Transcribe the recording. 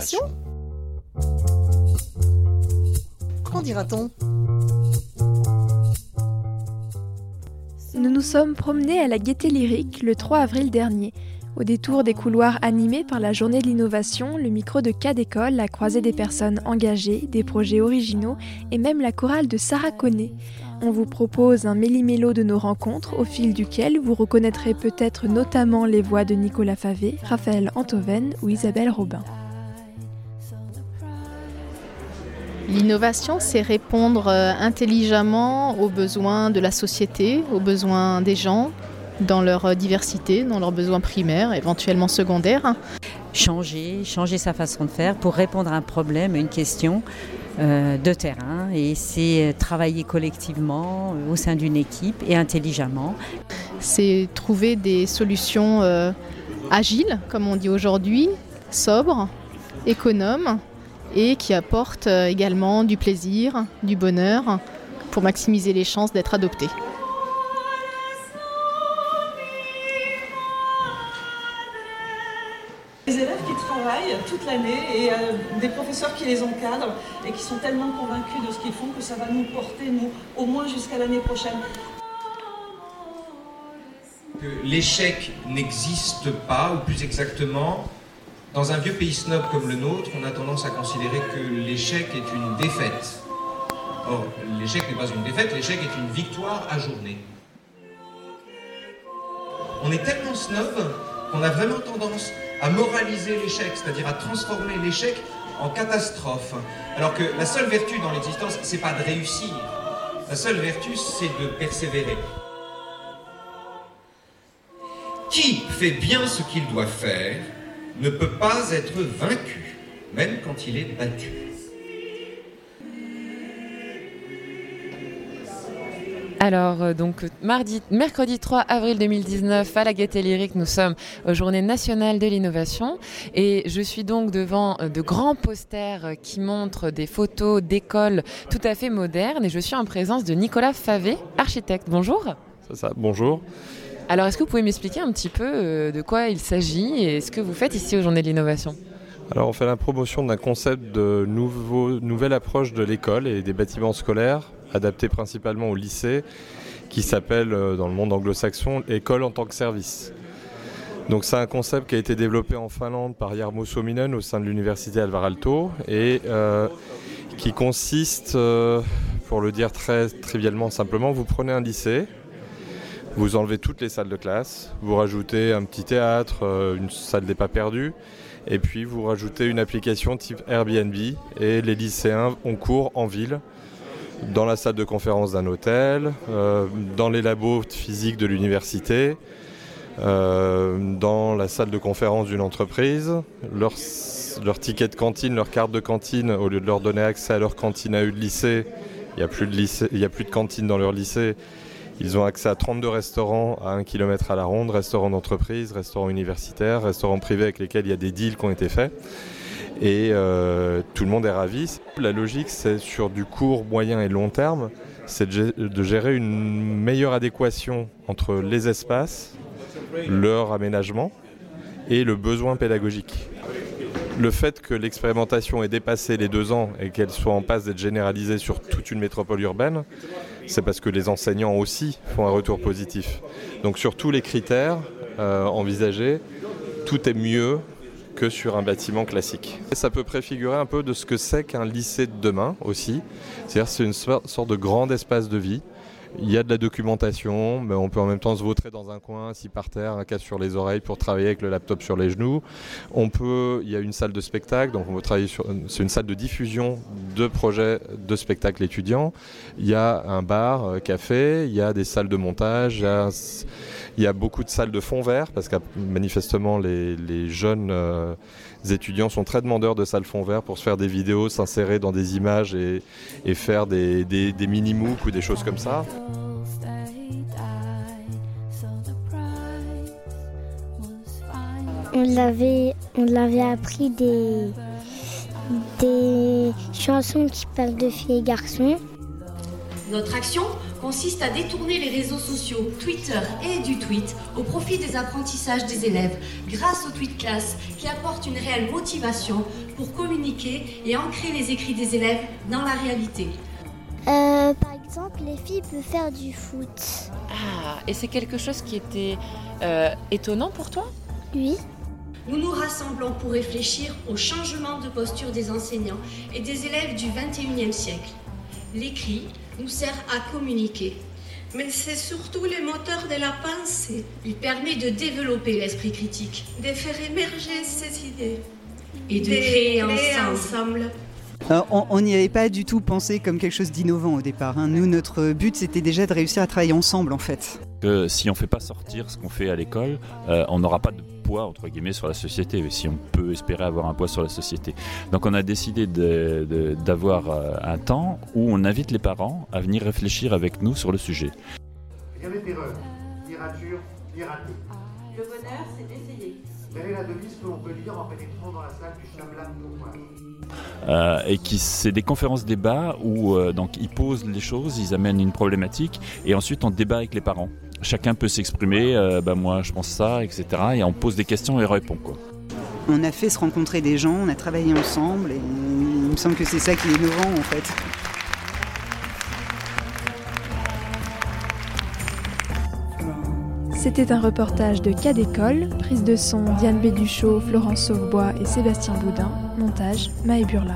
l'innovation Qu'en dira-t-on? Nous nous sommes promenés à la Gaieté Lyrique le 3 avril dernier. Au détour des couloirs animés par la journée de l'innovation, le micro de cas d'école a croisé des personnes engagées, des projets originaux et même la chorale de Sarah Conné. On vous propose un méli-mélo de nos rencontres au fil duquel vous reconnaîtrez peut-être notamment les voix de Nicolas Favé, Raphaël Antoven ou Isabelle Robin. L'innovation, c'est répondre euh, intelligemment aux besoins de la société, aux besoins des gens, dans leur euh, diversité, dans leurs besoins primaires, éventuellement secondaires. Changer, changer sa façon de faire pour répondre à un problème, à une question euh, de terrain. Et c'est travailler collectivement au sein d'une équipe et intelligemment. C'est trouver des solutions agiles, comme on dit aujourd'hui, sobres, économes et qui apporte euh, également du plaisir, du bonheur pour maximiser les chances d'être adopté. Les élèves qui travaillent toute l'année et euh, des professeurs qui les encadrent et qui sont tellement convaincus de ce qu'ils font que ça va nous porter, nous, au moins jusqu'à l'année prochaine. L'échec n'existe pas, ou plus exactement, dans un vieux pays snob comme le nôtre, on a tendance à considérer que l'échec est une défaite. Or, l'échec n'est pas une défaite, l'échec est une victoire ajournée. On est tellement snob qu'on a vraiment tendance à moraliser l'échec, c'est-à-dire à transformer l'échec en catastrophe. Alors que la seule vertu dans l'existence, c'est pas de réussir. La seule vertu, c'est de persévérer. Qui fait bien ce qu'il doit faire ne peut pas être vaincu, même quand il est battu. Alors, euh, donc, mardi, mercredi 3 avril 2019, à la Gaîté Lyrique, nous sommes aux Journées nationales de l'innovation. Et je suis donc devant euh, de grands posters euh, qui montrent des photos d'écoles tout à fait modernes. Et je suis en présence de Nicolas Favé, architecte. Bonjour. C'est ça, bonjour. Alors, est-ce que vous pouvez m'expliquer un petit peu euh, de quoi il s'agit et ce que vous faites ici aux Journées de l'Innovation? Alors on fait la promotion d'un concept de nouvelle approche de l'école et des bâtiments scolaires, adapté principalement au lycée, qui s'appelle euh, dans le monde anglo-saxon école en tant que service. Donc c'est un concept qui a été développé en Finlande par Jarmo Suominen au sein de l'université Alvar Aalto et euh, qui consiste, pour le dire très trivialement simplement, vous prenez un lycée, vous enlevez toutes les salles de classe, vous rajoutez un petit théâtre, euh, une salle des pas perdus, et puis vous rajoutez une application type Airbnb, et les lycéens ont cours en ville, dans la salle de conférence d'un hôtel, euh, dans les labos physiques de l'université, euh, dans la salle de conférence d'une entreprise. Leur, ticket de cantine, leur carte de cantine, au lieu de leur donner accès à leur cantine à eux de lycée, il n'y a plus de cantine dans leur lycée. Ils ont accès à 32 restaurants à 1 km à la ronde, restaurants d'entreprise, restaurants universitaires, restaurants privés avec lesquels il y a des deals qui ont été faits. Et euh, tout le monde est ravi. La logique, c'est sur du court, moyen et long terme, c'est de gérer une meilleure adéquation entre les espaces, leur aménagement et le besoin pédagogique. Le fait que l'expérimentation ait dépassé les deux ans et qu'elle soit en passe d'être généralisée sur toute une métropole urbaine, c'est parce que les enseignants aussi font un retour positif. Donc sur tous les critères euh, envisagés, tout est mieux que sur un bâtiment classique. ça peut préfigurer un peu de ce que c'est qu'un lycée de demain aussi. C'est-à-dire c'est une sorte de grand espace de vie il y a de la documentation, mais on peut en même temps se vautrer dans un coin, assis par terre, un casque sur les oreilles pour travailler avec le laptop sur les genoux. On peut, il y a une salle de spectacle, donc on peut travailler sur, c'est une salle de diffusion de projets de spectacles étudiants. Il y a un bar, euh, café, il y a des salles de montage, il y a, beaucoup de salles de fond vert parce que manifestement les, jeunes euh, étudiants sont très demandeurs de salles fond vert pour se faire des vidéos, s'insérer dans des images et, faire des, des mini MOOC ou des choses comme ça. On l'avait, on l'avait appris des, des chansons qui parlent de filles et garçons. Notre action consiste à détourner les réseaux sociaux, Twitter et du tweet au profit des apprentissages des élèves grâce au tweet class qui apporte une réelle motivation pour communiquer et ancrer les écrits des élèves dans la réalité. Euh, par exemple, les filles peuvent faire du foot. Ah, et c'est quelque chose qui était euh, étonnant pour toi? Oui. Nous nous rassemblons pour réfléchir au changement de posture des enseignants et des élèves du 21e siècle. L'écrit nous sert à communiquer. Mais c'est surtout le moteur de la pensée. Il permet de développer l'esprit critique, de faire émerger ses idées et de, créer, ensemble. ensemble. Euh, on n'y avait pas du tout pensé comme quelque chose d'innovant au départ. hein. Nous, notre but, c'était déjà de réussir à travailler ensemble, en fait. que si on ne fait pas sortir ce qu'on fait à l'école, euh, on n'aura pas de entre guillemets sur la société, si on peut espérer avoir un poids sur la société. Donc on a décidé d'avoir euh, un temps où on invite les parents à venir réfléchir avec nous sur le sujet. Le bonheur, c'est d'essayer. Telle est la devise que l'on peut lire en pénétrant dans la salle du Chablam Tournois. Euh, et qui c'est des conférences débats où euh, donc ils posent les choses, ils amènent une problématique et ensuite on débat avec les parents. Chacun peut s'exprimer, euh, bah moi je pense ça, etc. Et on pose des questions et on répond quoi. On a fait se rencontrer des gens, on a travaillé ensemble, et il me semble que c'est ça qui est innovant, en fait. C'était un reportage de Cas d'école, prise de son Diane Béduchot, Florence Sauvebois et Sébastien Boudin, montage Maë Burla.